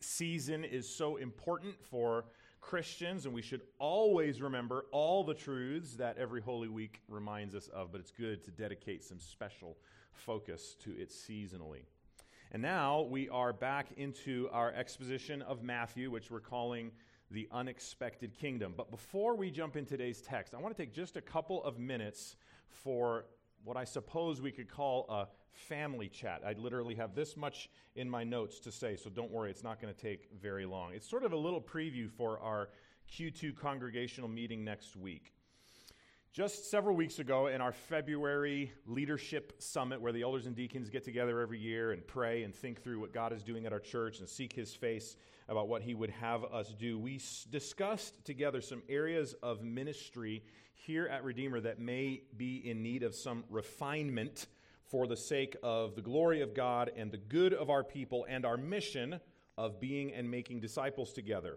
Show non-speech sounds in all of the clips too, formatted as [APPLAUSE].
Season is so important for Christians, and we should always remember all the truths that every Holy Week reminds us of, but it's good to dedicate some special focus to it seasonally. And now we are back into our exposition of Matthew, which we're calling the unexpected kingdom. But before we jump in today's text, I want to take just a couple of minutes for what I suppose we could call a family chat. I literally have this much in my notes to say, so don't worry, it's not going to take very long. It's sort of a little preview for our Q2 congregational meeting next week. Just several weeks ago, in our February leadership summit, where the elders and deacons get together every year and pray and think through what God is doing at our church and seek His face about what He would have us do, we discussed together some areas of ministry here at Redeemer that may be in need of some refinement for the sake of the glory of God and the good of our people and our mission of being and making disciples together.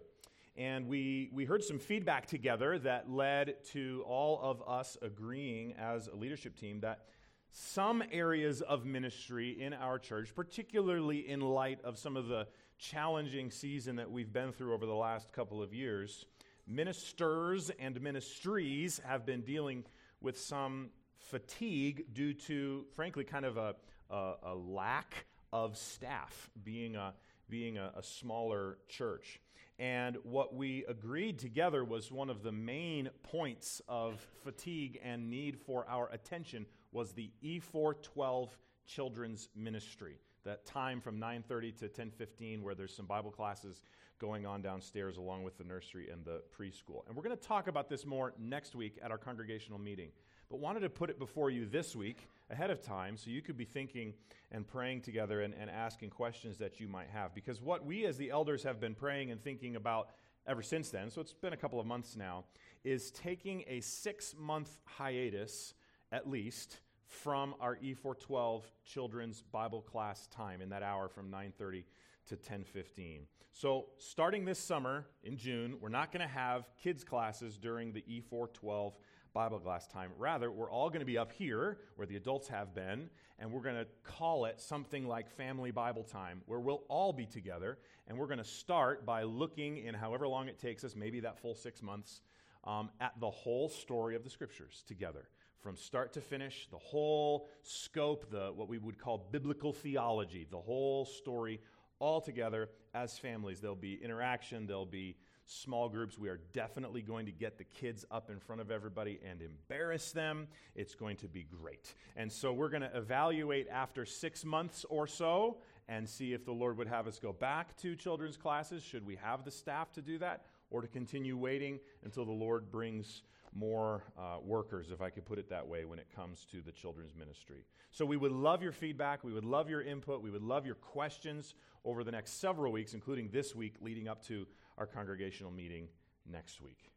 And we, we heard some feedback together that led to all of us agreeing as a leadership team that some areas of ministry in our church, particularly in light of some of the challenging season that we've been through over the last couple of years, ministers and ministries have been dealing with some fatigue due to, frankly, kind of a, a, a lack of staff being a, being a, a smaller church. And what we agreed together was one of the main points of fatigue and need for our attention was the E412 children's ministry. That time from 9:30 to 10:15 where there's some Bible classes going on downstairs along with the nursery and the preschool. And we're going to talk about this more next week at our congregational meeting but wanted to put it before you this week ahead of time so you could be thinking and praying together and, and asking questions that you might have. Because what we as the elders have been praying and thinking about ever since then, so it's been a couple of months now, is taking a six month hiatus at least from our E412 children's Bible class time in that hour from 9:30 to 10:15. So, starting this summer in June, we're not going to have kids classes during the E412 Bible class time. Rather, we're all going to be up here where the adults have been, and we're going to call it something like Family Bible Time, where we'll all be together. And we're going to start by looking in however long it takes us, maybe that full six months, um, at the whole story of the Scriptures together. From start to finish, the whole scope, the, what we would call biblical theology, the whole story all together as families. There'll be interaction, there'll be small groups. We are definitely going to get the kids up in front of everybody and embarrass them. It's going to be great. And so we're going to evaluate after six months or so and see if the Lord would have us go back to children's classes. Should we have the staff to do that? Or to continue waiting until the Lord brings more uh, workers, if I could put it that way, when it comes to the children's ministry. So we would love your feedback. We would love your input. We would love your questions over the next several weeks, including this week leading up to our congregational meeting next week.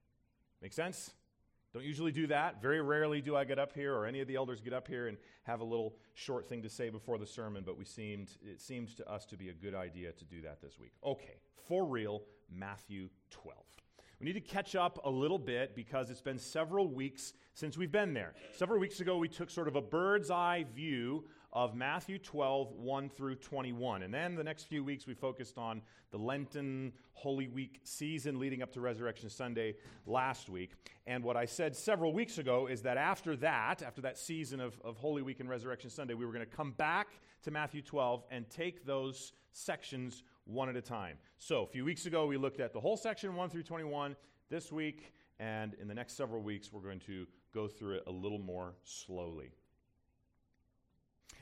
Make sense? Don't usually do that. Very rarely do I get up here or any of the elders get up here and have a little short thing to say before the sermon, but we seemed it seems to us to be a good idea to do that this week. Okay, for real, Matthew 12. We need to catch up a little bit because it's been several weeks since we've been there. Several weeks ago, we took sort of a bird's eye view of Matthew 12, 1 through 21. And then the next few weeks, we focused on the Lenten Holy Week season leading up to Resurrection Sunday last week. And what I said several weeks ago is that after that, after that season of, of Holy Week and Resurrection Sunday, we were going to come back to Matthew 12 and take those sections one at a time. So a few weeks ago, we looked at the whole section 1 through 21. This week, and in the next several weeks, we're going to go through it a little more slowly.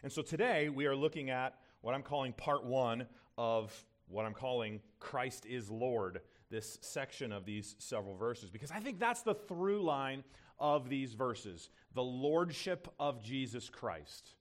And so today we are looking at what I'm calling part one of what I'm calling Christ is Lord, this section of these several verses, because I think that's the through line of these verses the Lordship of Jesus Christ.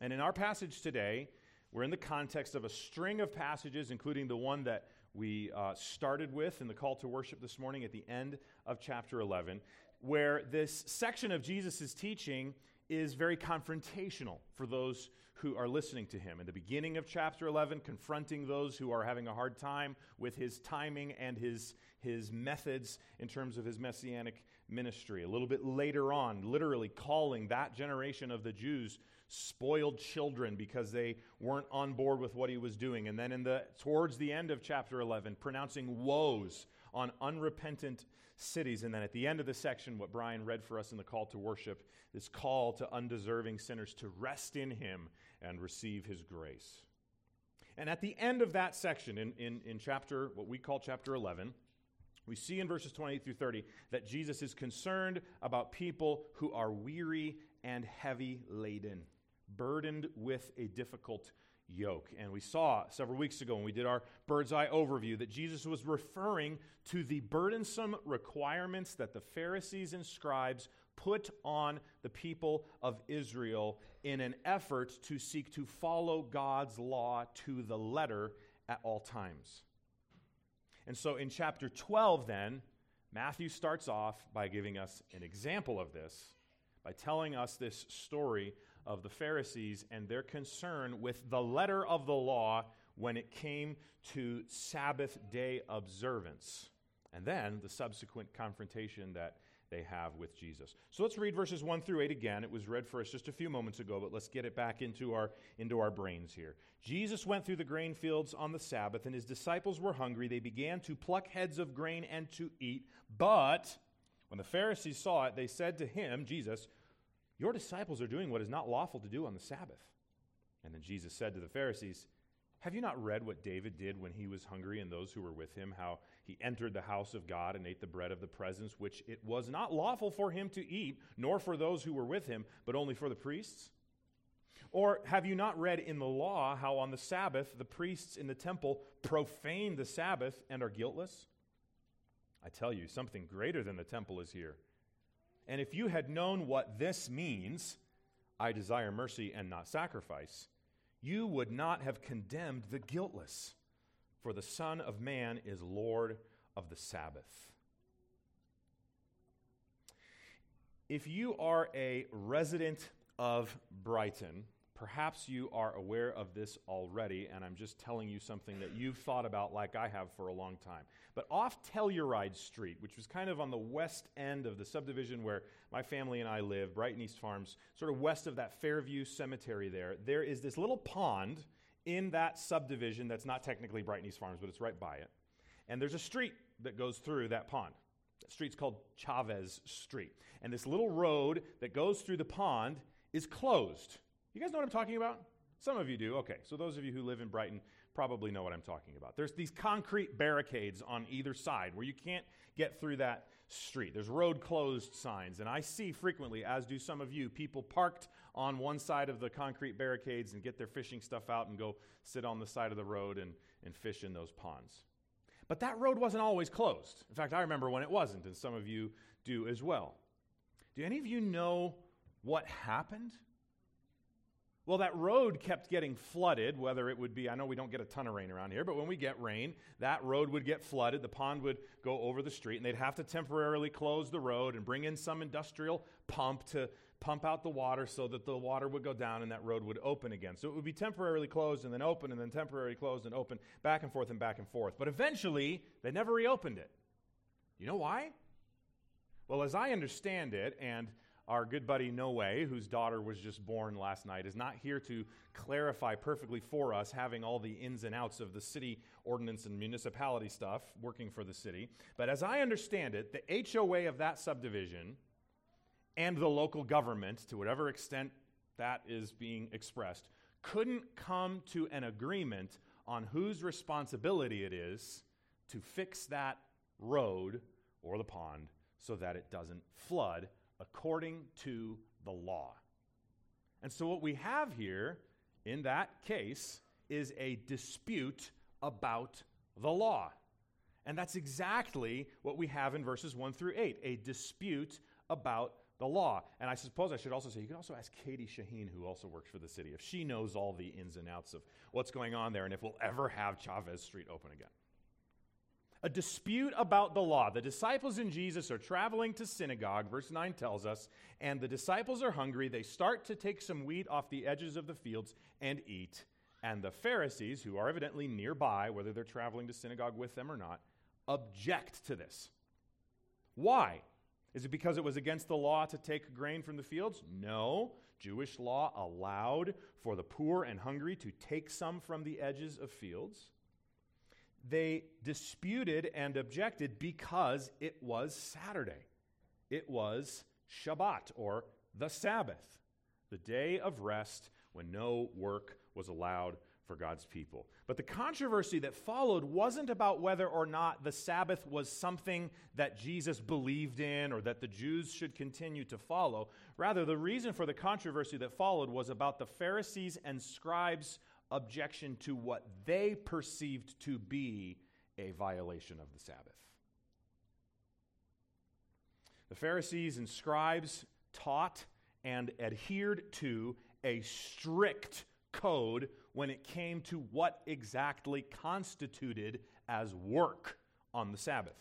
And in our passage today, we're in the context of a string of passages, including the one that we uh, started with in the call to worship this morning at the end of chapter 11, where this section of Jesus' teaching is very confrontational for those who are listening to him. In the beginning of chapter 11, confronting those who are having a hard time with his timing and his, his methods in terms of his messianic ministry. A little bit later on, literally calling that generation of the Jews spoiled children because they weren't on board with what he was doing. And then in the towards the end of chapter 11, pronouncing woes on unrepentant cities. And then at the end of the section, what Brian read for us in the call to worship, this call to undeserving sinners to rest in him and receive his grace. And at the end of that section, in, in, in chapter, what we call chapter 11, we see in verses 28 through 30 that Jesus is concerned about people who are weary and heavy laden, burdened with a difficult yoke. And we saw several weeks ago when we did our bird's eye overview that Jesus was referring to the burdensome requirements that the Pharisees and scribes put on the people of Israel in an effort to seek to follow God's law to the letter at all times. And so in chapter 12, then, Matthew starts off by giving us an example of this, by telling us this story of the Pharisees and their concern with the letter of the law when it came to Sabbath day observance. And then the subsequent confrontation that they have with Jesus. So let's read verses 1 through 8 again. It was read for us just a few moments ago, but let's get it back into our, into our brains here. Jesus went through the grain fields on the Sabbath, and his disciples were hungry. They began to pluck heads of grain and to eat. But when the Pharisees saw it, they said to him, Jesus, Your disciples are doing what is not lawful to do on the Sabbath. And then Jesus said to the Pharisees, have you not read what David did when he was hungry and those who were with him? How he entered the house of God and ate the bread of the presence, which it was not lawful for him to eat, nor for those who were with him, but only for the priests? Or have you not read in the law how on the Sabbath the priests in the temple profane the Sabbath and are guiltless? I tell you, something greater than the temple is here. And if you had known what this means, I desire mercy and not sacrifice you would not have condemned the guiltless, for the Son of Man is Lord of the Sabbath. If you are a resident of Brighton, Perhaps you are aware of this already, and I'm just telling you something that you've thought about like I have for a long time. But off Telluride Street, which was kind of on the west end of the subdivision where my family and I live, Brighton East Farms, sort of west of that Fairview Cemetery there, there is this little pond in that subdivision that's not technically Brighton East Farms, but it's right by it. And there's a street that goes through that pond. That street's called Chavez Street. And this little road that goes through the pond is closed you guys know what I'm talking about? Some of you do. Okay, so those of you who live in Brighton probably know what I'm talking about. There's these concrete barricades on either side where you can't get through that street. There's road closed signs, and I see frequently, as do some of you, people parked on one side of the concrete barricades and get their fishing stuff out and go sit on the side of the road and, and fish in those ponds. But that road wasn't always closed. In fact, I remember when it wasn't, and some of you do as well. Do any of you know what happened well, that road kept getting flooded, whether it would be, I know we don't get a ton of rain around here, but when we get rain, that road would get flooded. The pond would go over the street, and they'd have to temporarily close the road and bring in some industrial pump to pump out the water so that the water would go down and that road would open again. So it would be temporarily closed and then open and then temporarily closed and open, back and forth and back and forth. But eventually, they never reopened it. You know why? Well, as I understand it, and our good buddy Noe, whose daughter was just born last night, is not here to clarify perfectly for us, having all the ins and outs of the city ordinance and municipality stuff working for the city. But as I understand it, the HOA of that subdivision and the local government, to whatever extent that is being expressed, couldn't come to an agreement on whose responsibility it is to fix that road or the pond so that it doesn't flood according to the law. And so, what we have here in that case is a dispute about the law. And that's exactly what we have in verses 1 through 8 a dispute about the law. And I suppose I should also say you can also ask Katie Shaheen, who also works for the city, if she knows all the ins and outs of what's going on there and if we'll ever have Chavez Street open again a dispute about the law. The disciples and Jesus are traveling to synagogue, verse 9 tells us, and the disciples are hungry. They start to take some wheat off the edges of the fields and eat. And the Pharisees, who are evidently nearby, whether they're traveling to synagogue with them or not, object to this. Why? Is it because it was against the law to take grain from the fields? No. Jewish law allowed for the poor and hungry to take some from the edges of fields. They disputed and objected because it was Saturday. It was Shabbat, or the Sabbath, the day of rest when no work was allowed for God's people. But the controversy that followed wasn't about whether or not the Sabbath was something that Jesus believed in or that the Jews should continue to follow. Rather, the reason for the controversy that followed was about the Pharisees' and scribes' objection to what they perceived to be a violation of the Sabbath. The Pharisees and scribes taught and adhered to a strict code when it came to what exactly constituted as work on the Sabbath.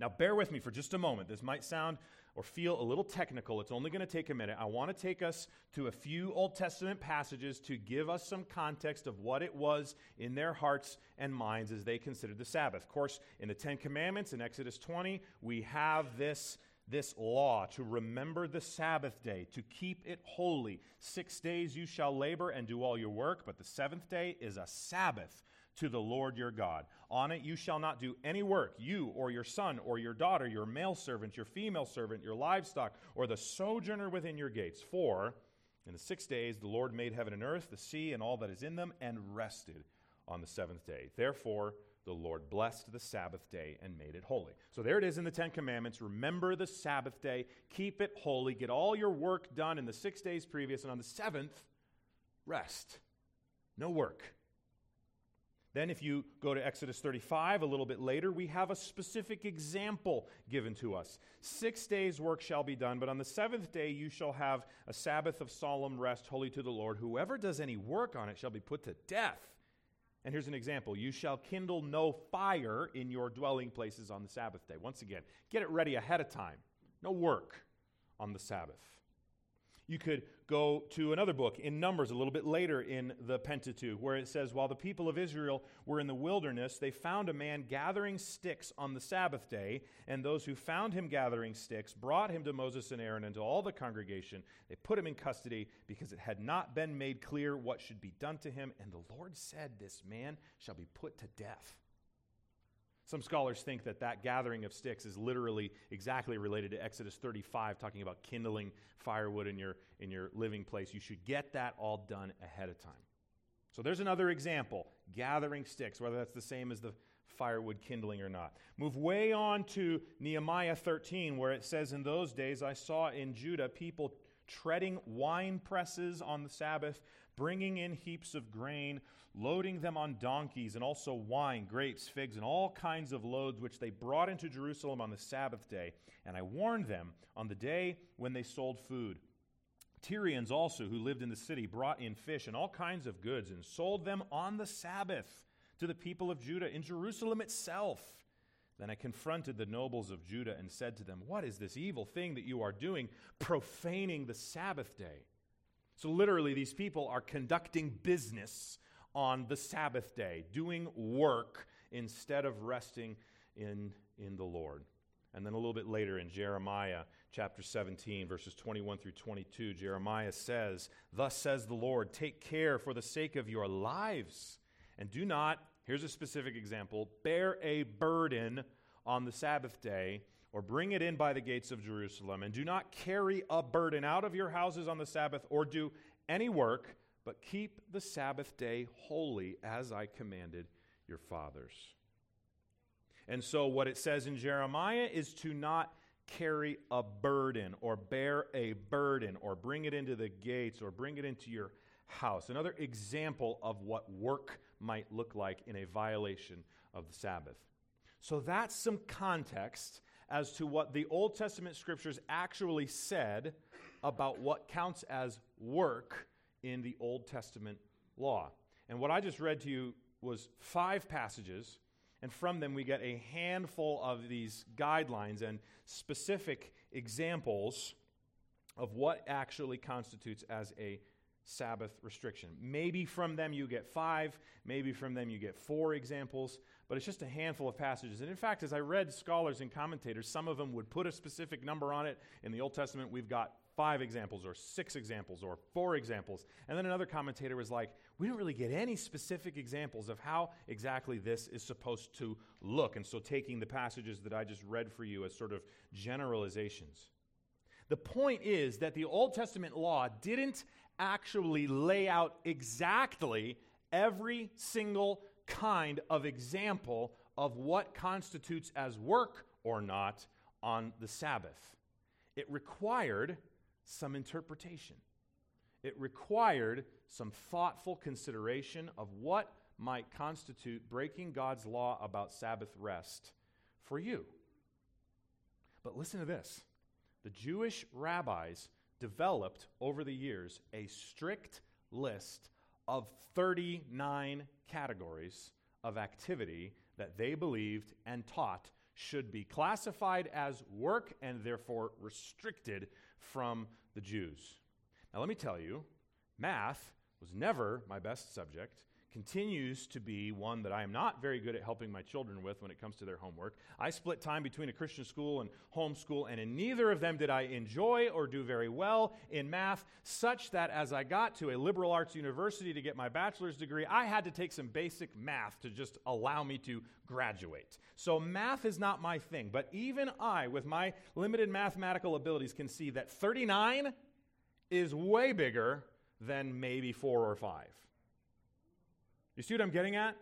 Now, bear with me for just a moment. This might sound or feel a little technical. It's only going to take a minute. I want to take us to a few Old Testament passages to give us some context of what it was in their hearts and minds as they considered the Sabbath. Of course, in the Ten Commandments in Exodus 20, we have this this law to remember the Sabbath day, to keep it holy. Six days you shall labor and do all your work, but the seventh day is a Sabbath to the Lord your God. On it you shall not do any work, you or your son or your daughter, your male servant, your female servant, your livestock, or the sojourner within your gates. For in the six days the Lord made heaven and earth, the sea, and all that is in them, and rested on the seventh day. Therefore, the Lord blessed the Sabbath day and made it holy. So there it is in the Ten Commandments. Remember the Sabbath day, keep it holy, get all your work done in the six days previous, and on the seventh, rest. No work. Then, if you go to Exodus 35 a little bit later, we have a specific example given to us. Six days' work shall be done, but on the seventh day you shall have a Sabbath of solemn rest, holy to the Lord. Whoever does any work on it shall be put to death. And here's an example You shall kindle no fire in your dwelling places on the Sabbath day. Once again, get it ready ahead of time. No work on the Sabbath. You could go to another book in Numbers a little bit later in the Pentateuch, where it says, While the people of Israel were in the wilderness, they found a man gathering sticks on the Sabbath day, and those who found him gathering sticks brought him to Moses and Aaron and to all the congregation. They put him in custody because it had not been made clear what should be done to him, and the Lord said, This man shall be put to death. Some scholars think that that gathering of sticks is literally exactly related to Exodus 35, talking about kindling firewood in your, in your living place. You should get that all done ahead of time. So there's another example gathering sticks, whether that's the same as the firewood kindling or not. Move way on to Nehemiah 13, where it says, In those days I saw in Judah people treading wine presses on the Sabbath, bringing in heaps of grain loading them on donkeys, and also wine, grapes, figs, and all kinds of loads which they brought into Jerusalem on the Sabbath day. And I warned them on the day when they sold food. Tyrians also, who lived in the city, brought in fish and all kinds of goods and sold them on the Sabbath to the people of Judah in Jerusalem itself. Then I confronted the nobles of Judah and said to them, What is this evil thing that you are doing, profaning the Sabbath day? So, literally, these people are conducting business on the Sabbath day, doing work instead of resting in, in the Lord. And then a little bit later in Jeremiah chapter 17, verses 21 through 22, Jeremiah says, Thus says the Lord, take care for the sake of your lives, and do not, here's a specific example, bear a burden on the Sabbath day or bring it in by the gates of Jerusalem, and do not carry a burden out of your houses on the Sabbath or do any work but keep the Sabbath day holy as I commanded your fathers. And so, what it says in Jeremiah is to not carry a burden or bear a burden or bring it into the gates or bring it into your house. Another example of what work might look like in a violation of the Sabbath. So, that's some context as to what the Old Testament scriptures actually said about what counts as work in the Old Testament law. And what I just read to you was five passages, and from them we get a handful of these guidelines and specific examples of what actually constitutes as a Sabbath restriction. Maybe from them you get five, maybe from them you get four examples, but it's just a handful of passages. And in fact, as I read scholars and commentators, some of them would put a specific number on it. In the Old Testament, we've got five examples or six examples or four examples. And then another commentator was like, we don't really get any specific examples of how exactly this is supposed to look. And so taking the passages that I just read for you as sort of generalizations. The point is that the Old Testament law didn't actually lay out exactly every single kind of example of what constitutes as work or not on the Sabbath. It required some interpretation. It required some thoughtful consideration of what might constitute breaking God's law about Sabbath rest for you. But listen to this the Jewish rabbis developed over the years a strict list of 39 categories of activity that they believed and taught should be classified as work and therefore restricted from the Jews. Now, let me tell you, math was never my best subject continues to be one that I am not very good at helping my children with when it comes to their homework. I split time between a Christian school and homeschool, and in neither of them did I enjoy or do very well in math, such that as I got to a liberal arts university to get my bachelor's degree, I had to take some basic math to just allow me to graduate. So math is not my thing, but even I, with my limited mathematical abilities, can see that 39 is way bigger than maybe four or five. You see what I'm getting at?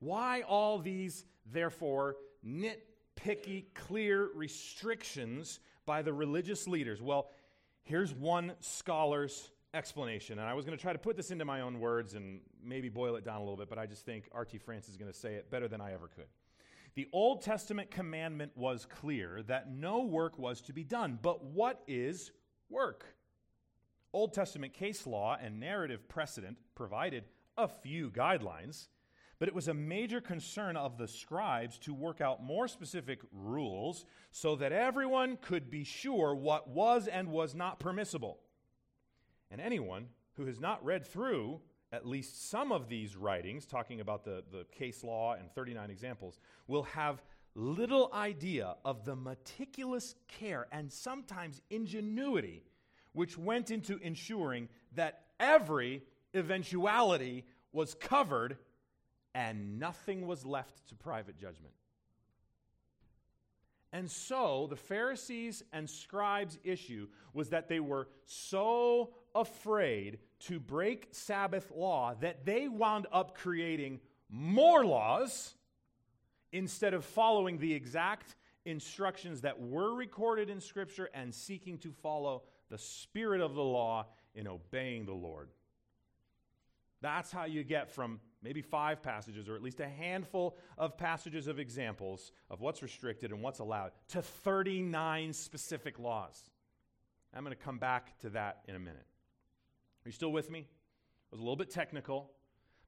Why all these, therefore, nitpicky, clear restrictions by the religious leaders? Well, here's one scholar's explanation. And I was going to try to put this into my own words and maybe boil it down a little bit, but I just think R.T. France is going to say it better than I ever could. The Old Testament commandment was clear that no work was to be done. But what is work? Old Testament case law and narrative precedent provided a few guidelines, but it was a major concern of the scribes to work out more specific rules so that everyone could be sure what was and was not permissible. And anyone who has not read through at least some of these writings, talking about the, the case law and 39 examples, will have little idea of the meticulous care and sometimes ingenuity which went into ensuring that every eventuality was covered and nothing was left to private judgment. And so the Pharisees and scribes' issue was that they were so afraid to break Sabbath law that they wound up creating more laws instead of following the exact instructions that were recorded in Scripture and seeking to follow the spirit of the law in obeying the Lord. That's how you get from maybe five passages, or at least a handful of passages of examples of what's restricted and what's allowed, to 39 specific laws. I'm going to come back to that in a minute. Are you still with me? It was a little bit technical,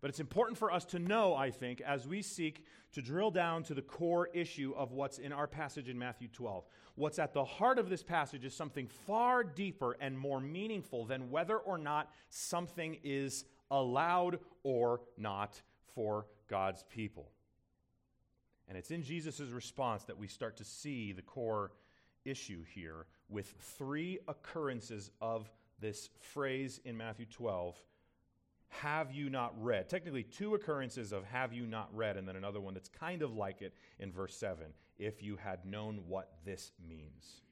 but it's important for us to know, I think, as we seek to drill down to the core issue of what's in our passage in Matthew 12. What's at the heart of this passage is something far deeper and more meaningful than whether or not something is allowed or not for God's people. And it's in Jesus' response that we start to see the core issue here with three occurrences of this phrase in Matthew 12 have you not read? Technically, two occurrences of have you not read, and then another one that's kind of like it in verse 7 if you had known what this means.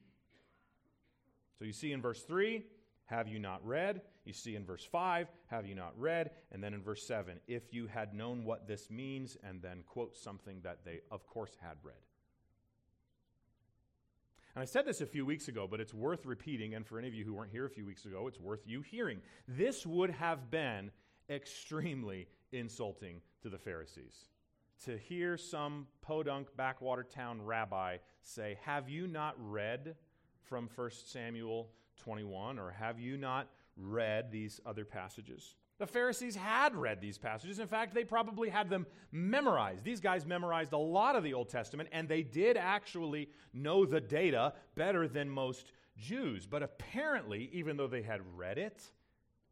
So you see in verse 3, have you not read? You see in verse 5, have you not read? And then in verse 7, if you had known what this means, and then quote something that they, of course, had read. And I said this a few weeks ago, but it's worth repeating. And for any of you who weren't here a few weeks ago, it's worth you hearing. This would have been extremely insulting to the Pharisees. To hear some podunk backwater town rabbi say, Have you not read from 1 Samuel 21? Or have you not read these other passages? The Pharisees had read these passages. In fact, they probably had them memorized. These guys memorized a lot of the Old Testament, and they did actually know the data better than most Jews. But apparently, even though they had read it,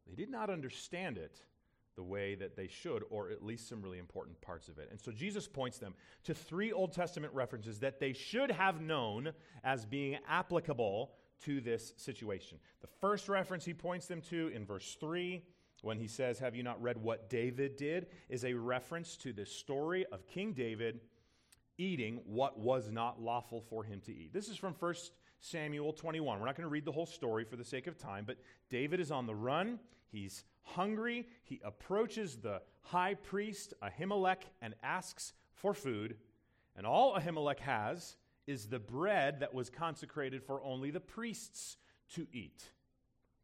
they did not understand it the way that they should, or at least some really important parts of it. And so Jesus points them to three Old Testament references that they should have known as being applicable to this situation. The first reference he points them to in verse 3, when he says, Have you not read what David did? is a reference to the story of King David eating what was not lawful for him to eat. This is from 1 Samuel 21. We're not going to read the whole story for the sake of time, but David is on the run. He's hungry. He approaches the high priest, Ahimelech, and asks for food. And all Ahimelech has is the bread that was consecrated for only the priests to eat.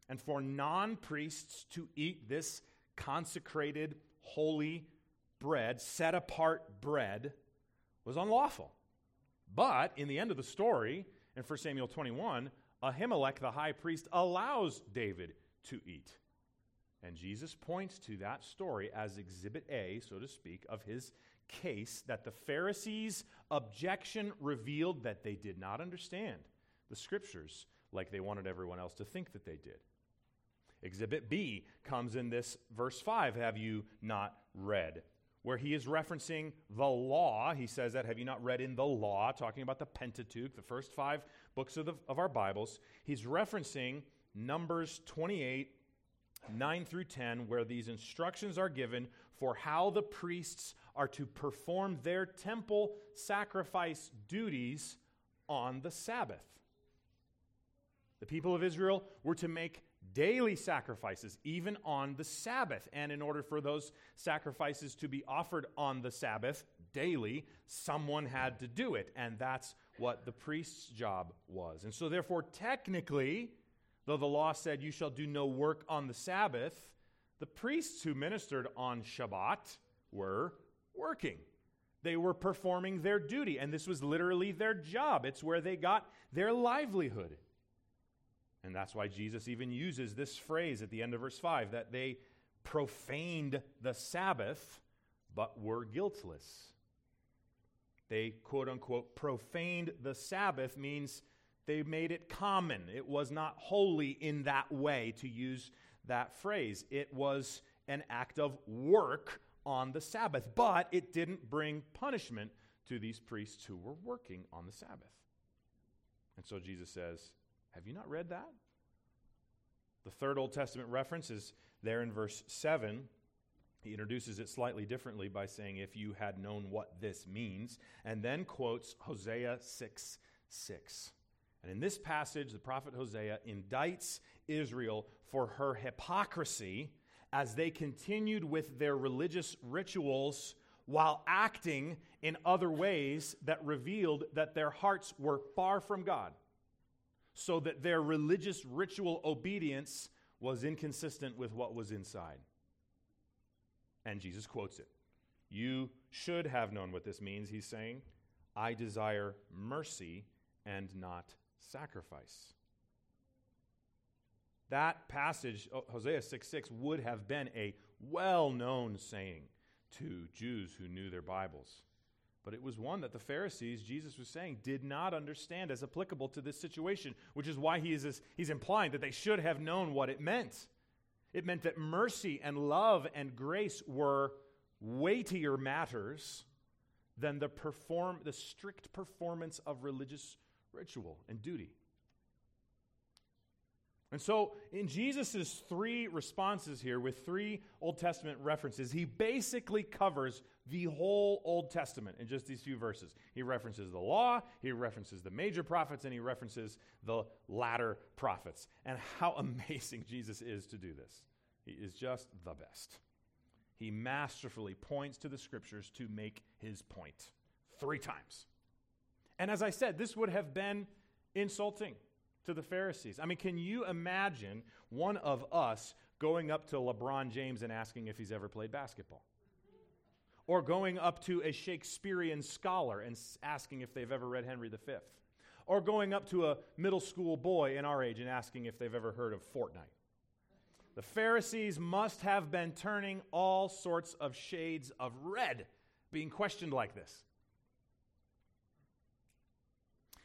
And for non priests to eat this consecrated, holy bread, set apart bread, was unlawful. But in the end of the story, in 1 Samuel 21, Ahimelech, the high priest, allows David to eat. And Jesus points to that story as exhibit A, so to speak, of his case that the Pharisees' objection revealed that they did not understand the scriptures like they wanted everyone else to think that they did. Exhibit B comes in this verse 5 Have you not read? Where he is referencing the law. He says that, Have you not read in the law? Talking about the Pentateuch, the first five books of, the, of our Bibles. He's referencing Numbers 28, 9 through 10, where these instructions are given for how the priests are to perform their temple sacrifice duties on the Sabbath. The people of Israel were to make daily sacrifices, even on the Sabbath. And in order for those sacrifices to be offered on the Sabbath daily, someone had to do it. And that's what the priest's job was. And so, therefore, technically, though the law said you shall do no work on the Sabbath, the priests who ministered on Shabbat were working. They were performing their duty, and this was literally their job. It's where they got their livelihood. And that's why Jesus even uses this phrase at the end of verse 5 that they profaned the Sabbath, but were guiltless. They, quote unquote, profaned the Sabbath means they made it common. It was not holy in that way, to use that phrase. It was an act of work on the Sabbath, but it didn't bring punishment to these priests who were working on the Sabbath. And so Jesus says, Have you not read that? The third Old Testament reference is there in verse 7. He introduces it slightly differently by saying, If you had known what this means, and then quotes Hosea 6 6. And in this passage, the prophet Hosea indicts Israel for her hypocrisy as they continued with their religious rituals while acting in other ways that revealed that their hearts were far from God, so that their religious ritual obedience was inconsistent with what was inside. And Jesus quotes it. You should have known what this means, he's saying. I desire mercy and not sacrifice. That passage, oh, Hosea 6 6, would have been a well known saying to Jews who knew their Bibles. But it was one that the Pharisees, Jesus was saying, did not understand as applicable to this situation, which is why he is, he's implying that they should have known what it meant. It meant that mercy and love and grace were weightier matters than the, perform, the strict performance of religious ritual and duty. And so, in Jesus' three responses here, with three Old Testament references, he basically covers the whole Old Testament in just these few verses. He references the law, he references the major prophets, and he references the latter prophets. And how [LAUGHS] amazing Jesus is to do this! He is just the best. He masterfully points to the scriptures to make his point three times. And as I said, this would have been insulting to the Pharisees. I mean, can you imagine one of us going up to LeBron James and asking if he's ever played basketball? Or going up to a Shakespearean scholar and asking if they've ever read Henry V? Or going up to a middle school boy in our age and asking if they've ever heard of Fortnite? The Pharisees must have been turning all sorts of shades of red being questioned like this.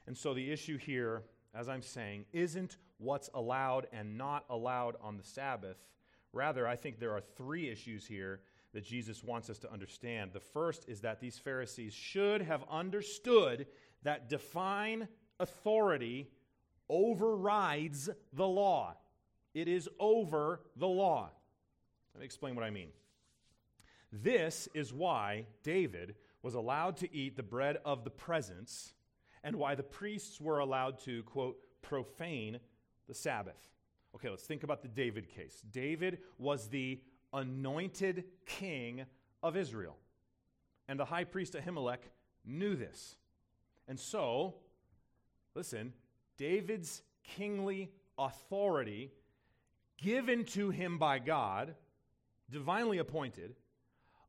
And so the issue here as I'm saying, isn't what's allowed and not allowed on the Sabbath. Rather, I think there are three issues here that Jesus wants us to understand. The first is that these Pharisees should have understood that divine authority overrides the law. It is over the law. Let me explain what I mean. This is why David was allowed to eat the bread of the presence and why the priests were allowed to, quote, profane the Sabbath. Okay, let's think about the David case. David was the anointed king of Israel. And the high priest Ahimelech knew this. And so, listen, David's kingly authority given to him by God, divinely appointed,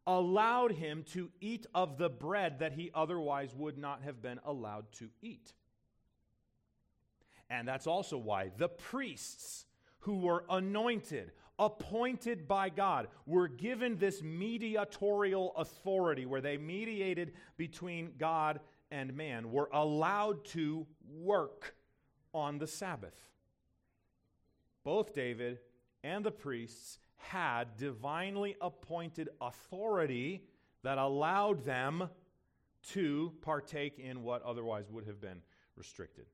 allowed him to eat of the bread that he otherwise would not have been allowed to eat. And that's also why the priests who were anointed, appointed by God, were given this mediatorial authority where they mediated between God and man, were allowed to work on the Sabbath. Both David and the priests had divinely appointed authority that allowed them to partake in what otherwise would have been restricted.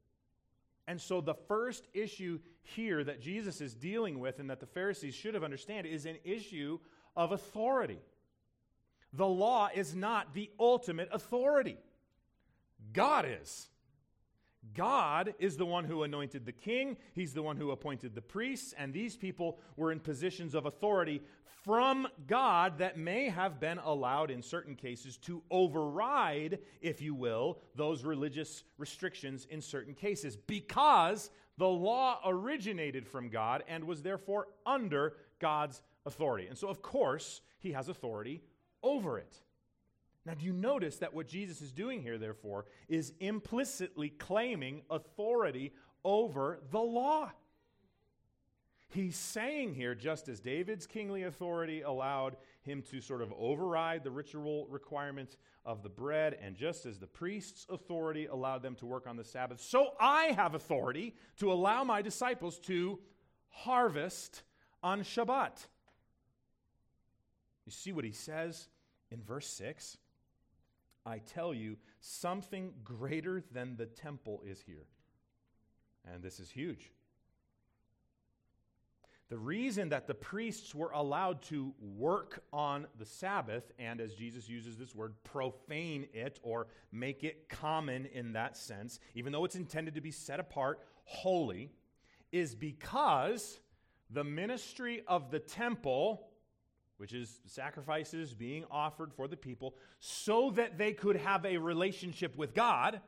And so, the first issue here that Jesus is dealing with and that the Pharisees should have understood is an issue of authority. The law is not the ultimate authority, God is. God is the one who anointed the king, he's the one who appointed the priests, and these people were in positions of authority from God that may have been allowed in certain cases to override, if you will, those religious restrictions in certain cases because the law originated from God and was therefore under God's authority. And so, of course, he has authority over it. Now, do you notice that what Jesus is doing here, therefore, is implicitly claiming authority over the law? He's saying here, just as David's kingly authority allowed him to sort of override the ritual requirements of the bread, and just as the priest's authority allowed them to work on the Sabbath, so I have authority to allow my disciples to harvest on Shabbat. You see what he says in verse 6? I tell you, something greater than the temple is here. And this is huge. The reason that the priests were allowed to work on the Sabbath, and as Jesus uses this word, profane it or make it common in that sense, even though it's intended to be set apart, holy, is because the ministry of the temple which is sacrifices being offered for the people, so that they could have a relationship with God,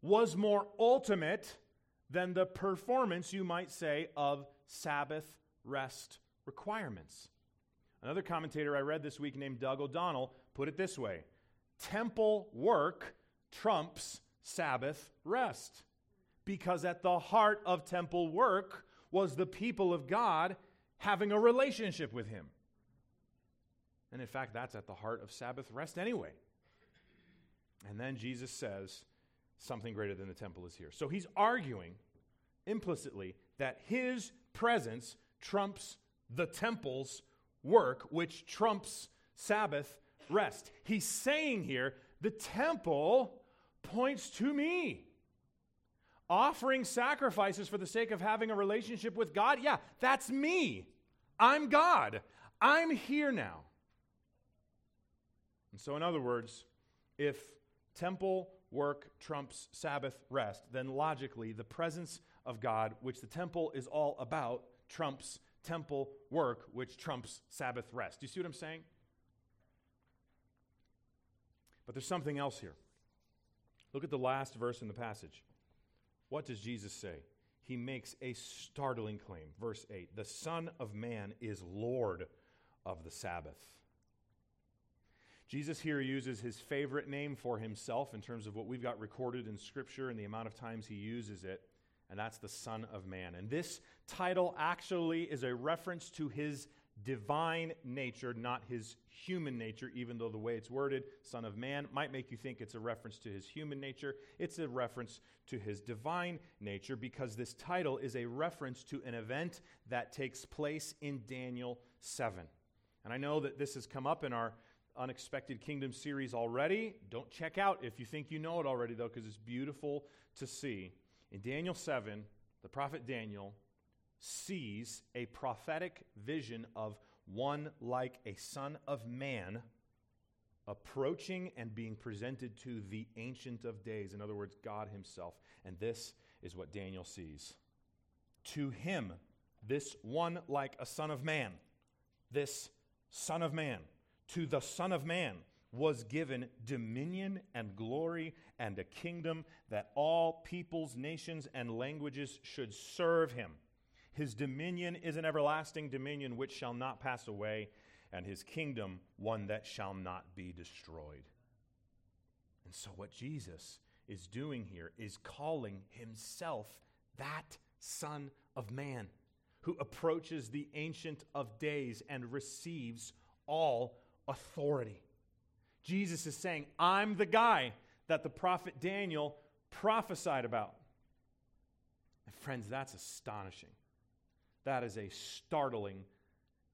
was more ultimate than the performance, you might say, of Sabbath rest requirements. Another commentator I read this week named Doug O'Donnell put it this way Temple work trumps Sabbath rest. Because at the heart of temple work was the people of God having a relationship with Him. And in fact, that's at the heart of Sabbath rest anyway. And then Jesus says, something greater than the temple is here. So he's arguing implicitly that his presence trumps the temple's work, which trumps Sabbath rest. He's saying here, the temple points to me. Offering sacrifices for the sake of having a relationship with God, yeah, that's me. I'm God. I'm here now. And so, in other words, if temple work trumps Sabbath rest, then logically the presence of God, which the temple is all about, trumps temple work, which trumps Sabbath rest. Do you see what I'm saying? But there's something else here. Look at the last verse in the passage. What does Jesus say? He makes a startling claim. Verse 8 The Son of Man is Lord of the Sabbath. Jesus here uses his favorite name for himself in terms of what we've got recorded in Scripture and the amount of times he uses it, and that's the Son of Man. And this title actually is a reference to his divine nature, not his human nature, even though the way it's worded, Son of Man, might make you think it's a reference to his human nature. It's a reference to his divine nature because this title is a reference to an event that takes place in Daniel 7. And I know that this has come up in our Unexpected Kingdom series already. Don't check out if you think you know it already, though, because it's beautiful to see. In Daniel 7, the prophet Daniel sees a prophetic vision of one like a son of man approaching and being presented to the Ancient of Days, in other words, God Himself. And this is what Daniel sees. To him, this one like a son of man, this son of man, to the Son of Man was given dominion and glory and a kingdom that all peoples, nations, and languages should serve him. His dominion is an everlasting dominion which shall not pass away, and his kingdom one that shall not be destroyed. And so, what Jesus is doing here is calling himself that Son of Man who approaches the Ancient of Days and receives all authority. Jesus is saying, I'm the guy that the prophet Daniel prophesied about. And friends, that's astonishing. That is a startling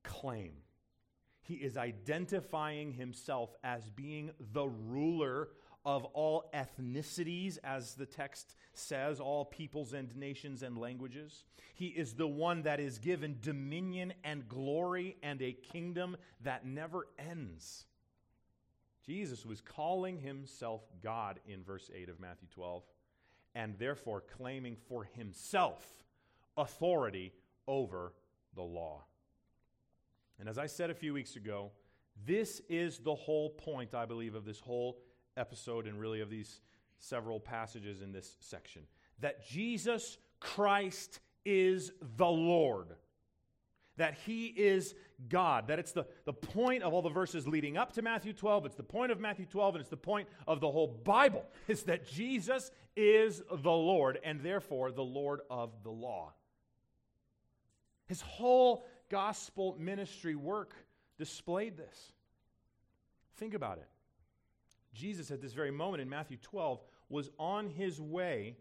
claim. He is identifying himself as being the ruler of all ethnicities, as the text says, all peoples and nations and languages. He is the one that is given dominion and glory and a kingdom that never ends. Jesus was calling himself God in verse 8 of Matthew 12, and therefore claiming for himself authority over the law. And as I said a few weeks ago, this is the whole point, I believe, of this whole episode and really of these several passages in this section that Jesus Christ is the Lord. That he is God. That it's the, the point of all the verses leading up to Matthew 12. It's the point of Matthew 12, and it's the point of the whole Bible, [LAUGHS] is that Jesus is the Lord, and therefore the Lord of the law. His whole gospel ministry work displayed this. Think about it. Jesus, at this very moment in Matthew 12, was on his way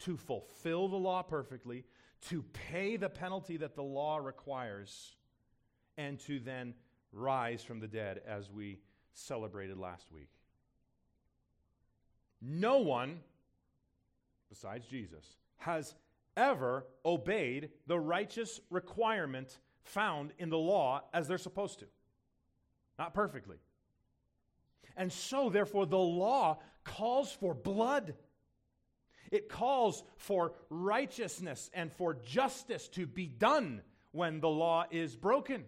to fulfill the law perfectly, to pay the penalty that the law requires, and to then rise from the dead as we celebrated last week. No one, besides Jesus, has ever obeyed the righteous requirement found in the law as they're supposed to. Not perfectly. And so, therefore, the law calls for blood. It calls for righteousness and for justice to be done when the law is broken.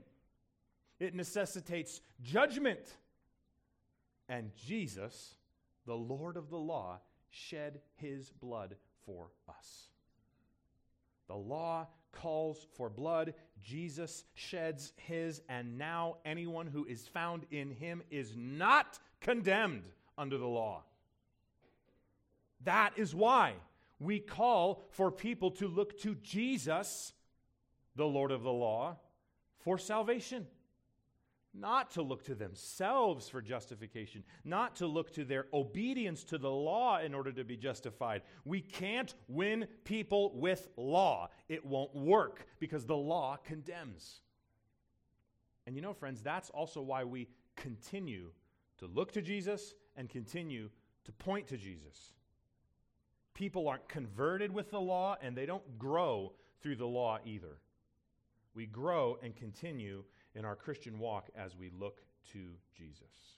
It necessitates judgment. And Jesus, the Lord of the law, shed his blood for us. The law calls for blood. Jesus sheds his, and now anyone who is found in him is not condemned under the law. That is why we call for people to look to Jesus, the Lord of the law, for salvation. Not to look to themselves for justification, not to look to their obedience to the law in order to be justified. We can't win people with law. It won't work because the law condemns. And you know, friends, that's also why we continue to look to Jesus and continue to point to Jesus. People aren't converted with the law and they don't grow through the law either. We grow and continue in our Christian walk as we look to Jesus.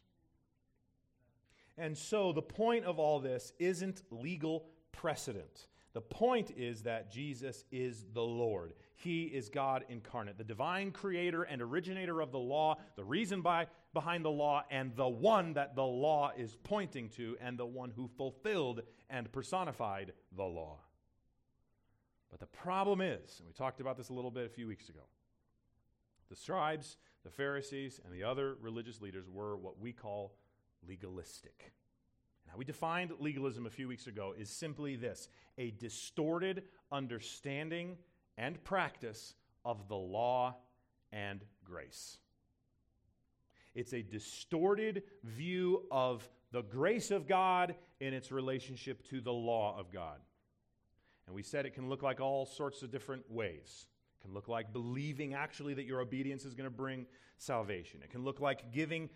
And so the point of all this isn't legal precedent. The point is that Jesus is the Lord. He is God incarnate, the divine creator and originator of the law, the reason by, behind the law, and the one that the law is pointing to, and the one who fulfilled and personified the law. But the problem is, and we talked about this a little bit a few weeks ago, the scribes, the Pharisees, and the other religious leaders were what we call legalistic. Now, we defined legalism a few weeks ago is simply this a distorted understanding and practice of the law and grace. It's a distorted view of the grace of God in its relationship to the law of God. And we said it can look like all sorts of different ways. Can look like believing actually that your obedience is going to bring salvation. It can look like giving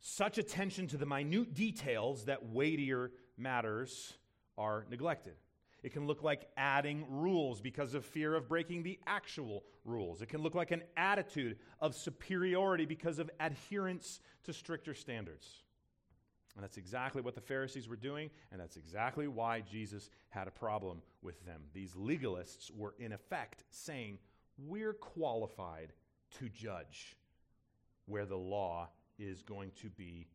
such attention to the minute details that weightier matters are neglected. It can look like adding rules because of fear of breaking the actual rules. It can look like an attitude of superiority because of adherence to stricter standards. And that's exactly what the Pharisees were doing, and that's exactly why Jesus had a problem with them. These legalists were, in effect, saying, We're qualified to judge where the law is going to be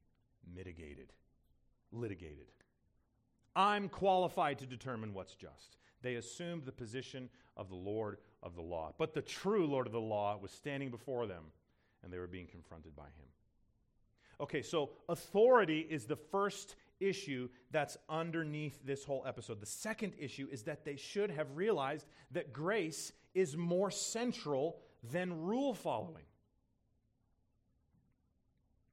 mitigated, litigated. I'm qualified to determine what's just. They assumed the position of the Lord of the law. But the true Lord of the law was standing before them, and they were being confronted by him. Okay, so authority is the first issue that's underneath this whole episode. The second issue is that they should have realized that grace is more central than rule following.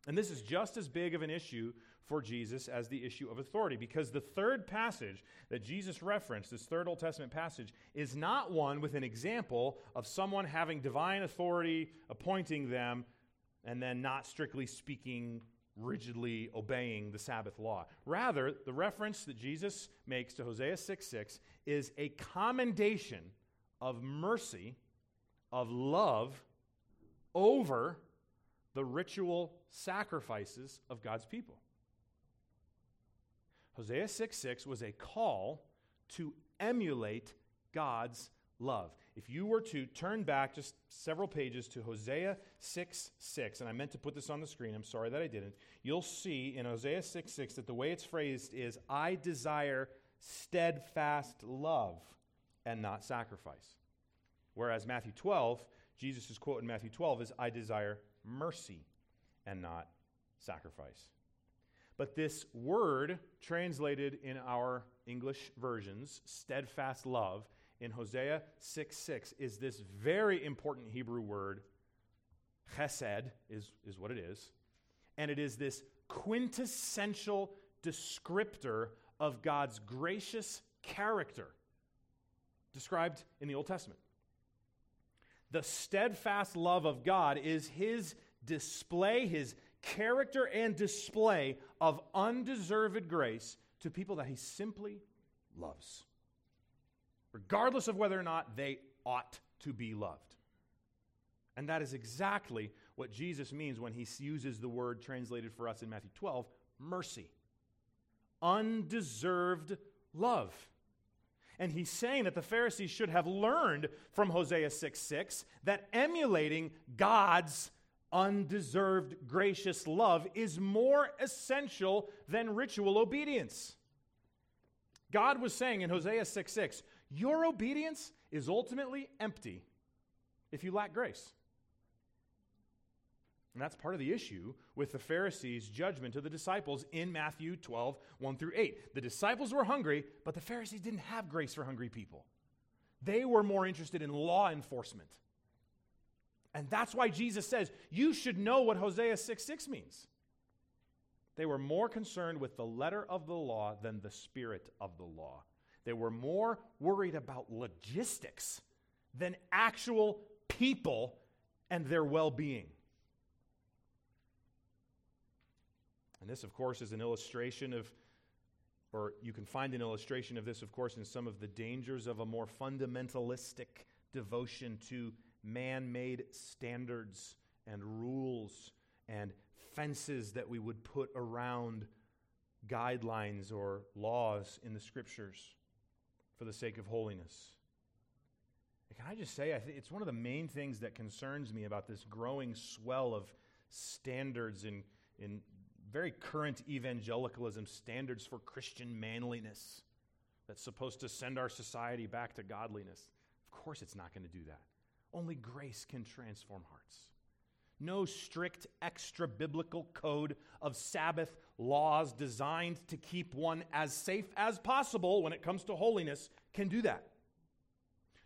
And this is just as big of an issue for Jesus as the issue of authority because the third passage that Jesus referenced, this third Old Testament passage, is not one with an example of someone having divine authority appointing them and then not strictly speaking rigidly obeying the Sabbath law. Rather, the reference that Jesus makes to Hosea 6 6 is a commendation of mercy, of love over the ritual sacrifices of God's people. Hosea 6 6 was a call to emulate God's love. If you were to turn back just several pages to Hosea 6 6, and I meant to put this on the screen, I'm sorry that I didn't, you'll see in Hosea 6 6 that the way it's phrased is, I desire steadfast love and not sacrifice. Whereas Matthew 12, Jesus' quote in Matthew 12 is, I desire mercy and not sacrifice. But this word, translated in our English versions, steadfast love, in Hosea 6 6, is this very important Hebrew word. Chesed is, is what it is. And it is this quintessential descriptor of God's gracious character described in the Old Testament. The steadfast love of God is his display, his character and display of undeserved grace to people that he simply loves, regardless of whether or not they ought to be loved. And that is exactly what Jesus means when he uses the word translated for us in Matthew 12 mercy. Undeserved love. And he's saying that the Pharisees should have learned from Hosea 6 6 that emulating God's undeserved gracious love is more essential than ritual obedience. God was saying in Hosea 6 6, Your obedience is ultimately empty if you lack grace. And that's part of the issue with the Pharisees' judgment of the disciples in Matthew 12, 1 through 8. The disciples were hungry, but the Pharisees didn't have grace for hungry people. They were more interested in law enforcement. And that's why Jesus says, you should know what Hosea 6 6 means. They were more concerned with the letter of the law than the spirit of the law. They were more worried about logistics than actual people and their well being. And this, of course, is an illustration of, or you can find an illustration of this, of course, in some of the dangers of a more fundamentalistic devotion to man made standards and rules and fences that we would put around guidelines or laws in the scriptures for the sake of holiness. Can I just say, I think it's one of the main things that concerns me about this growing swell of standards in, in very current evangelicalism, standards for Christian manliness that's supposed to send our society back to godliness. Of course, it's not going to do that. Only grace can transform hearts. No strict extra biblical code of Sabbath laws designed to keep one as safe as possible when it comes to holiness can do that.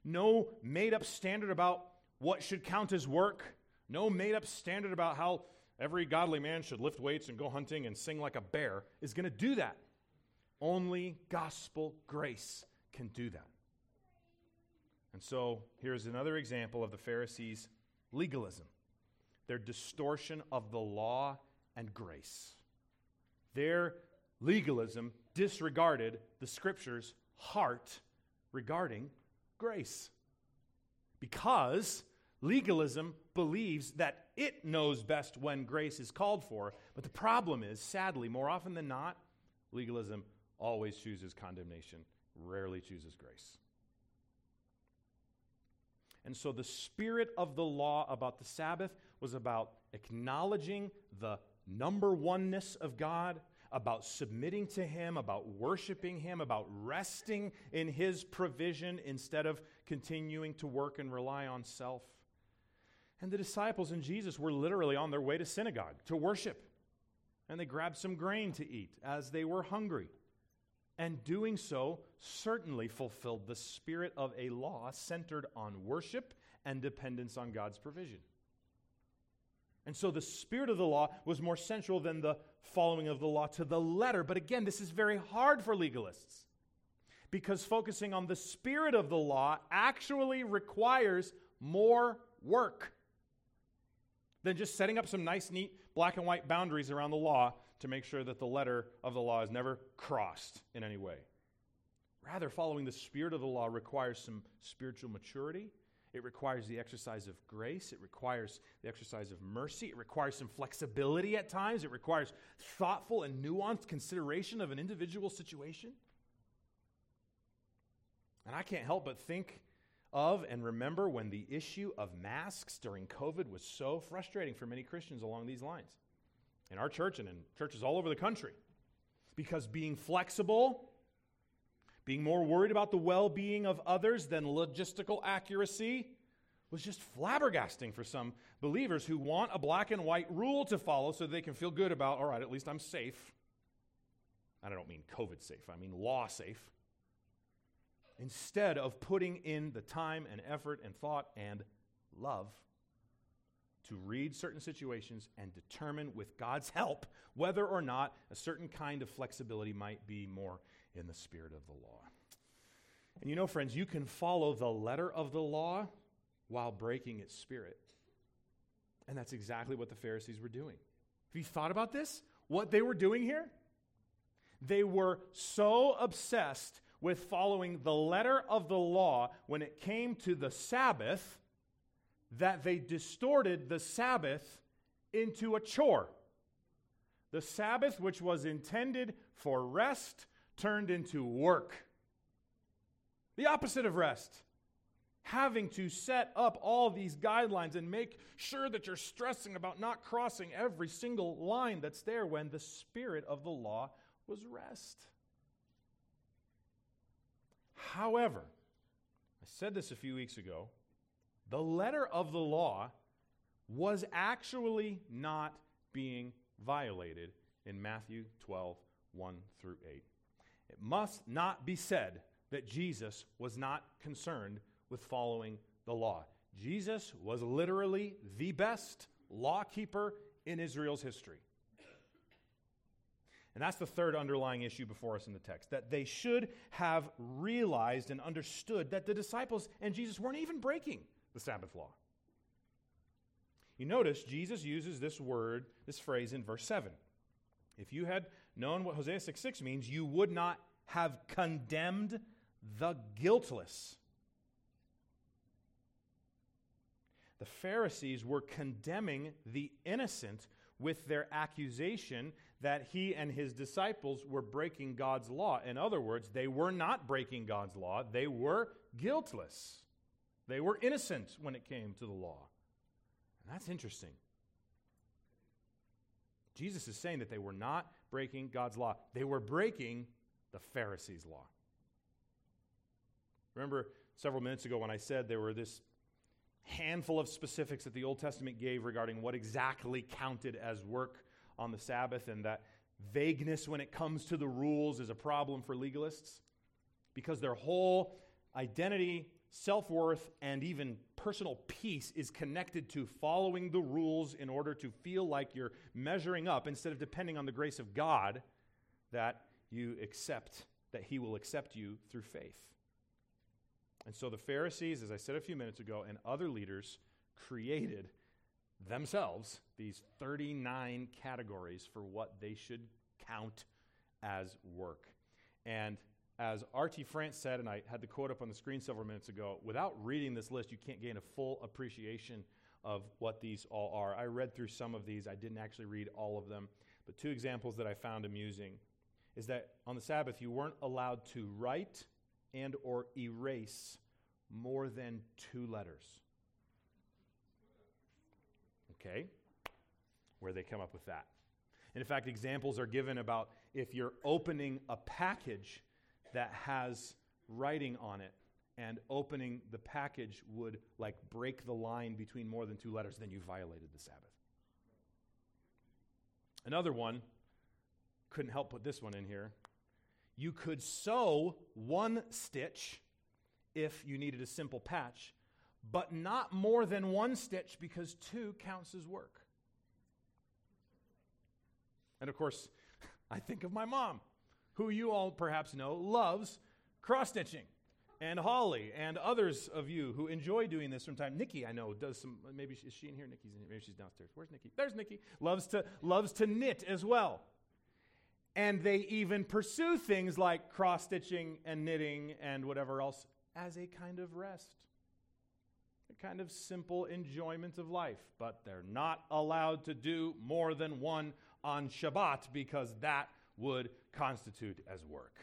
No made up standard about what should count as work. No made up standard about how every godly man should lift weights and go hunting and sing like a bear is going to do that. Only gospel grace can do that. And so here's another example of the Pharisees' legalism their distortion of the law and grace. Their legalism disregarded the scripture's heart regarding grace. Because legalism believes that it knows best when grace is called for, but the problem is, sadly, more often than not, legalism always chooses condemnation, rarely chooses grace. And so the spirit of the law about the Sabbath was about acknowledging the number oneness of God, about submitting to Him, about worshiping Him, about resting in His provision instead of continuing to work and rely on self. And the disciples and Jesus were literally on their way to synagogue to worship. And they grabbed some grain to eat as they were hungry. And doing so certainly fulfilled the spirit of a law centered on worship and dependence on God's provision. And so the spirit of the law was more central than the following of the law to the letter. But again, this is very hard for legalists because focusing on the spirit of the law actually requires more work than just setting up some nice, neat black and white boundaries around the law to make sure that the letter of the law is never crossed in any way. Rather, following the spirit of the law requires some spiritual maturity. It requires the exercise of grace. It requires the exercise of mercy. It requires some flexibility at times. It requires thoughtful and nuanced consideration of an individual situation. And I can't help but think of and remember when the issue of masks during COVID was so frustrating for many Christians along these lines in our church and in churches all over the country. Because being flexible, being more worried about the well being of others than logistical accuracy, was just flabbergasting for some believers who want a black and white rule to follow so they can feel good about, all right, at least I'm safe. And I don't mean COVID safe, I mean law safe. Instead of putting in the time and effort and thought and love to read certain situations and determine with God's [LAUGHS] help whether or not a certain kind of flexibility might be more in the spirit of the law. And you know, friends, you can follow the letter of the law while breaking its spirit. And that's exactly what the Pharisees were doing. Have you thought about this? What they were doing here? They were so obsessed with following the letter of the law when it came to the Sabbath that they distorted the Sabbath into a chore. The Sabbath, which was intended for rest, turned into work. The opposite of rest. Having to set up all these guidelines and make sure that you're stressing about not crossing every single line that's there when the spirit of the law was rest. However, I said this a few weeks ago the letter of the law was actually not being violated in Matthew 12, 1 through 8. It must not be said that Jesus was not concerned with following the law. Jesus was literally the best lawkeeper in Israel's history. And that's the third underlying issue before us in the text that they should have realized and understood that the disciples and Jesus weren't even breaking the Sabbath law. You notice Jesus uses this word, this phrase in verse 7. If you had known what Hosea 6 6 means, you would not have condemned the guiltless. The Pharisees were condemning the innocent with their accusation that he and his disciples were breaking God's law. In other words, they were not breaking God's law, they were guiltless. They were innocent when it came to the law. And that's interesting. Jesus is saying that they were not breaking God's law, they were breaking the Pharisees' law. Remember several minutes ago when I said there were this handful of specifics that the Old Testament gave regarding what exactly counted as work on the Sabbath, and that vagueness when it comes to the rules is a problem for legalists because their whole identity self worth, and even personal peace is connected to following the rules in order to feel like you're measuring up instead of depending on the grace of God that you accept, that He will accept you through faith. And so the Pharisees, as I said a few minutes ago, and other leaders created themselves these 39 categories for what they should count as work. And as R.T. France said, and I had the quote up on the screen several minutes ago, without reading this list, you can't gain a full appreciation of what these all are. I read through some of these, I didn't actually read all of them, but two examples that I found amusing is that on the Sabbath you weren't allowed to write and or erase more than two letters. Okay? Where they come up with that. And in fact, examples are given about if you're opening a package that has writing on it and opening the package would like break the line between more than two letters, then you violated the Sabbath. Another one, couldn't help put this one in here. You could sew one stitch if you needed a simple patch, but not more than one stitch because two counts as work. And of course, [LAUGHS] I think of my mom, who you all perhaps know loves cross stitching. And Holly and others of you who enjoy doing this from time. Nikki, I know, does some. Maybe is she in here? Nikki's in here. Maybe she's downstairs. Where's Nikki? There's Nikki. Loves to loves to knit as well. And they even pursue things like cross stitching and knitting and whatever else as a kind of rest, kind of simple enjoyment of life. But they're not allowed to do more than one on Shabbat because that would constitute as work.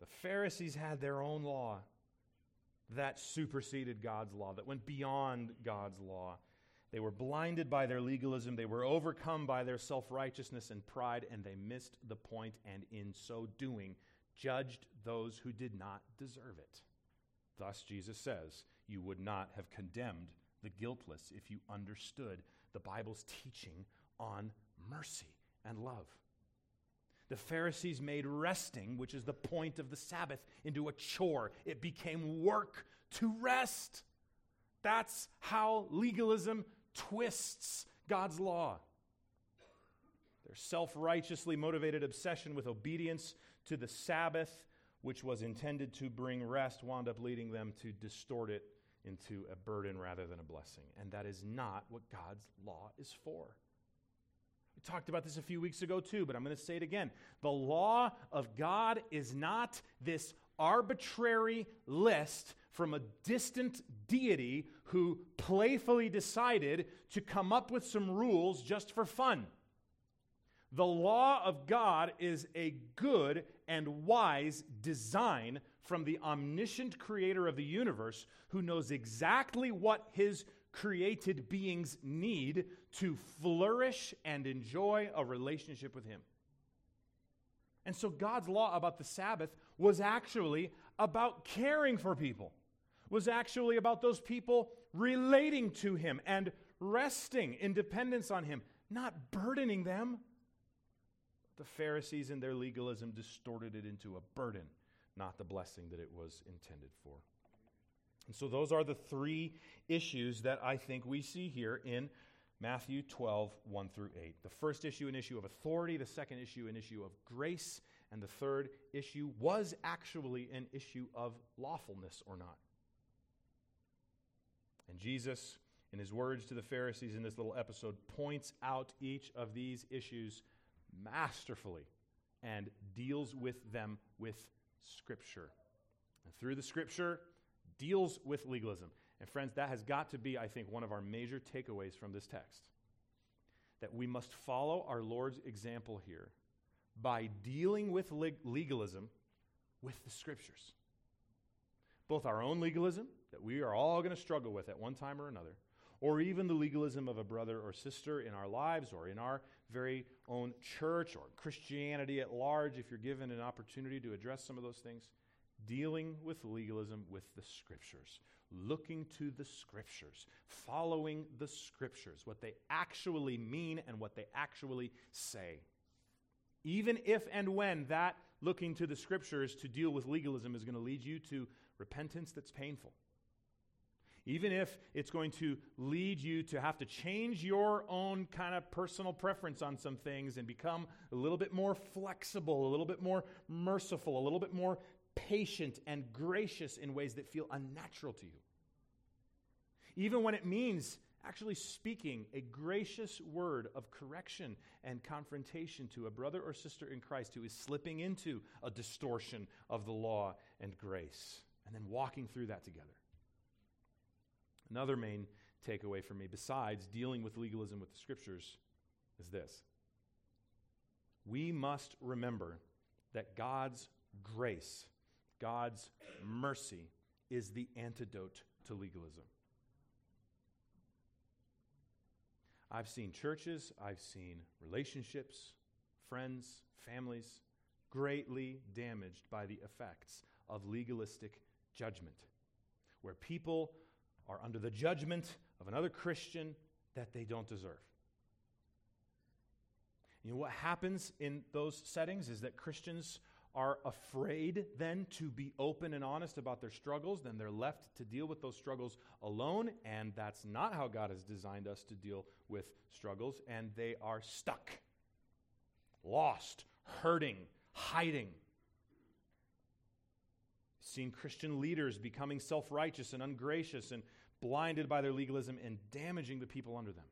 The Pharisees had their own law that superseded God's law, that went beyond God's law. They were blinded by their legalism, they were overcome by their self righteousness and pride, and they missed the point, and in so doing, judged those who did not deserve it. Thus, Jesus says, You would not have condemned the guiltless if you understood the Bible's teaching on mercy and love. The Pharisees made resting, which is the point of the Sabbath, into a chore. It became work to rest. That's how legalism twists God's law. Their self righteously motivated obsession with obedience to the Sabbath, which was intended to bring rest, wound up leading them to distort it into a burden rather than a blessing. And that is not what God's law is for. We talked about this a few weeks ago too, but I'm going to say it again. The law of God is not this arbitrary list from a distant deity who playfully decided to come up with some rules just for fun. The law of God is a good and wise design from the omniscient creator of the universe who knows exactly what his created beings need to flourish and enjoy a relationship with him. And so God's law about the Sabbath was actually about caring for people, was actually about those people relating to him and resting in dependence on him, not burdening them. The Pharisees, and their legalism, distorted it into a burden not the blessing that it was intended for. And so, those are the three issues that I think we see here in Matthew 12, 1 through 8. The first issue, an issue of authority. The second issue, an issue of grace. And the third issue was actually an issue of lawfulness or not. And Jesus, in his words to the Pharisees in this little episode, points out each of these issues masterfully and deals with them with Scripture. And through the Scripture, deals with legalism. And friends, that has got to be, I think, one of our major takeaways from this text. That we must follow our Lord's example here by dealing with leg- legalism with the Scriptures. Both our own legalism, that we are all going to struggle with at one time or another, or even the legalism of a brother or sister in our lives or in our very own church or Christianity at large, if you're given an opportunity to address some of those things, dealing with legalism with the scriptures, looking to the scriptures, following the scriptures, what they actually mean and what they actually say. Even if and when that looking to the scriptures to deal with legalism is going to lead you to repentance that's painful even if it's going to lead you to have to change your own kind of personal preference on some things and become a little bit more flexible, a little bit more merciful, a little bit more patient and gracious in ways that feel unnatural to you. Even when it means actually speaking a gracious word of correction and confrontation to a brother or sister in Christ who is slipping into a distortion of the law and grace, and then walking through that together. Another main takeaway for me, besides dealing with legalism with the scriptures, is this we must remember that God's grace, God's mercy, is the antidote to legalism. I've seen churches, I've seen relationships, friends, families greatly damaged by the effects of legalistic judgment, where people are under the judgment of another Christian that they don't deserve. You know what happens in those settings is that Christians are afraid then to be open and honest about their struggles, then they're left to deal with those struggles alone, and that's not how God has designed us to deal with struggles, and they are stuck, lost, hurting, hiding. Seen Christian leaders becoming self righteous and ungracious and blinded by their legalism and damaging the people under them.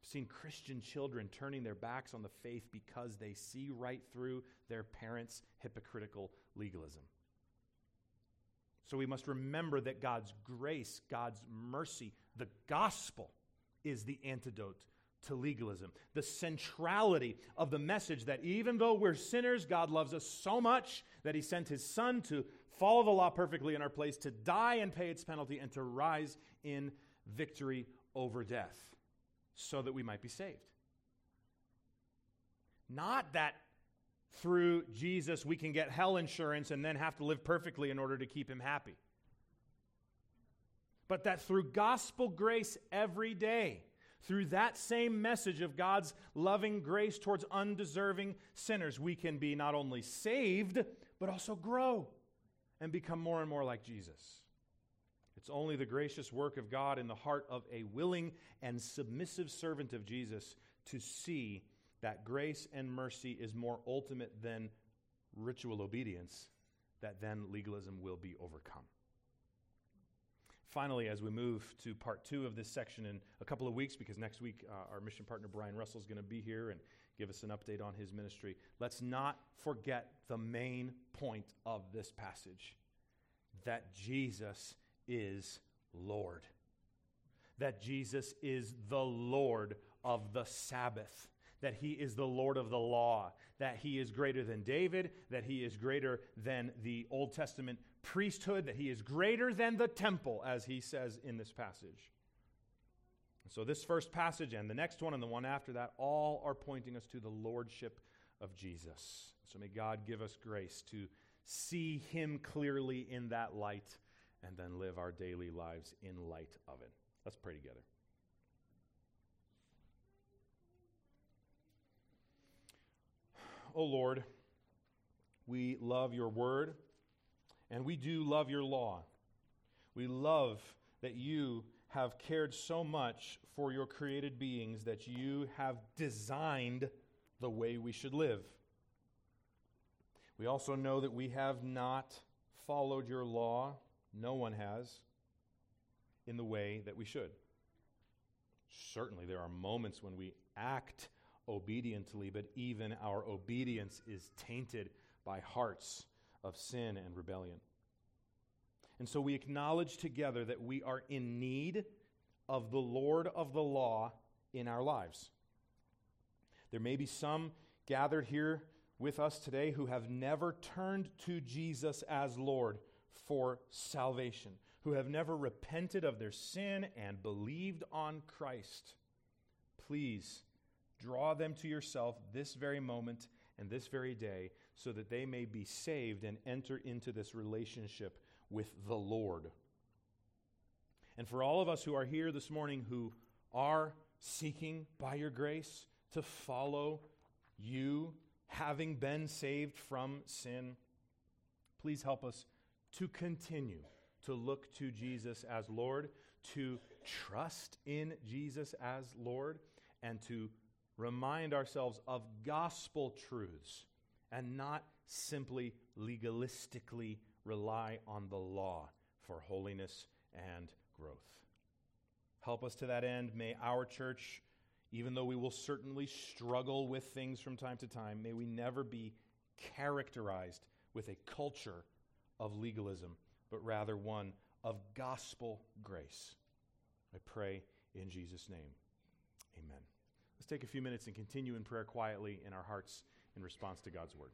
I've seen Christian children turning their backs on the faith because they see right through their parents' hypocritical legalism. So we must remember that God's grace, God's mercy, the gospel is the antidote to legalism. The centrality of the message that even though we're sinners, God loves us so much that he sent his son to follow the law perfectly in our place, to die and pay its penalty, and to rise in victory over death so that we might be saved. Not that through Jesus we can get hell insurance and then have to live perfectly in order to keep him happy. But that through gospel grace every day, through that same message of God's loving grace towards undeserving sinners, we can be not only saved, but also grow and become more and more like Jesus. It's only the gracious work of God in the heart of a willing and submissive servant of Jesus to see that grace and mercy is more ultimate than ritual obedience, that then legalism will be overcome. Finally, as we move to part two of this section in a couple of weeks, because next week uh, our mission partner Brian Russell is going to be here and give us an update on his ministry, let's not forget the main point of this passage that Jesus is Lord. That Jesus is the Lord of the Sabbath. That he is the Lord of the law. That he is greater than David. That he is greater than the Old Testament priesthood. That he is greater than the temple, as he says in this passage. So, this first passage and the next one and the one after that all are pointing us to the lordship of Jesus. So, may God give us grace to see him clearly in that light and then live our daily lives in light of it. Let's pray together. Oh Lord, we love your word and we do love your law. We love that you have cared so much for your created beings that you have designed the way we should live. We also know that we have not followed your law no one has in the way that we should. Certainly, there are moments when we act obediently, but even our obedience is tainted by hearts of sin and rebellion. And so we acknowledge together that we are in need of the Lord of the law in our lives. There may be some gathered here with us today who have never turned to Jesus as Lord for salvation, who have never repented of their sin and believed on Christ. Please draw them to yourself this very moment and this very day so that they may be saved and enter into this relationship with the Lord. And for all of us who are here this morning who are seeking by your grace to follow you, having been saved from sin, please help us to continue to look to Jesus as Lord, to trust in Jesus as Lord, and to remind ourselves of gospel truths and not simply legalistically rely on the law for holiness and growth. Help us to that end. May our church, even though we will certainly struggle with things from time to time, may we never be characterized with a culture of legalism, but rather one of gospel grace. I pray in Jesus' name. Amen. Let's take a few minutes and continue in prayer quietly in our hearts in response to God's word.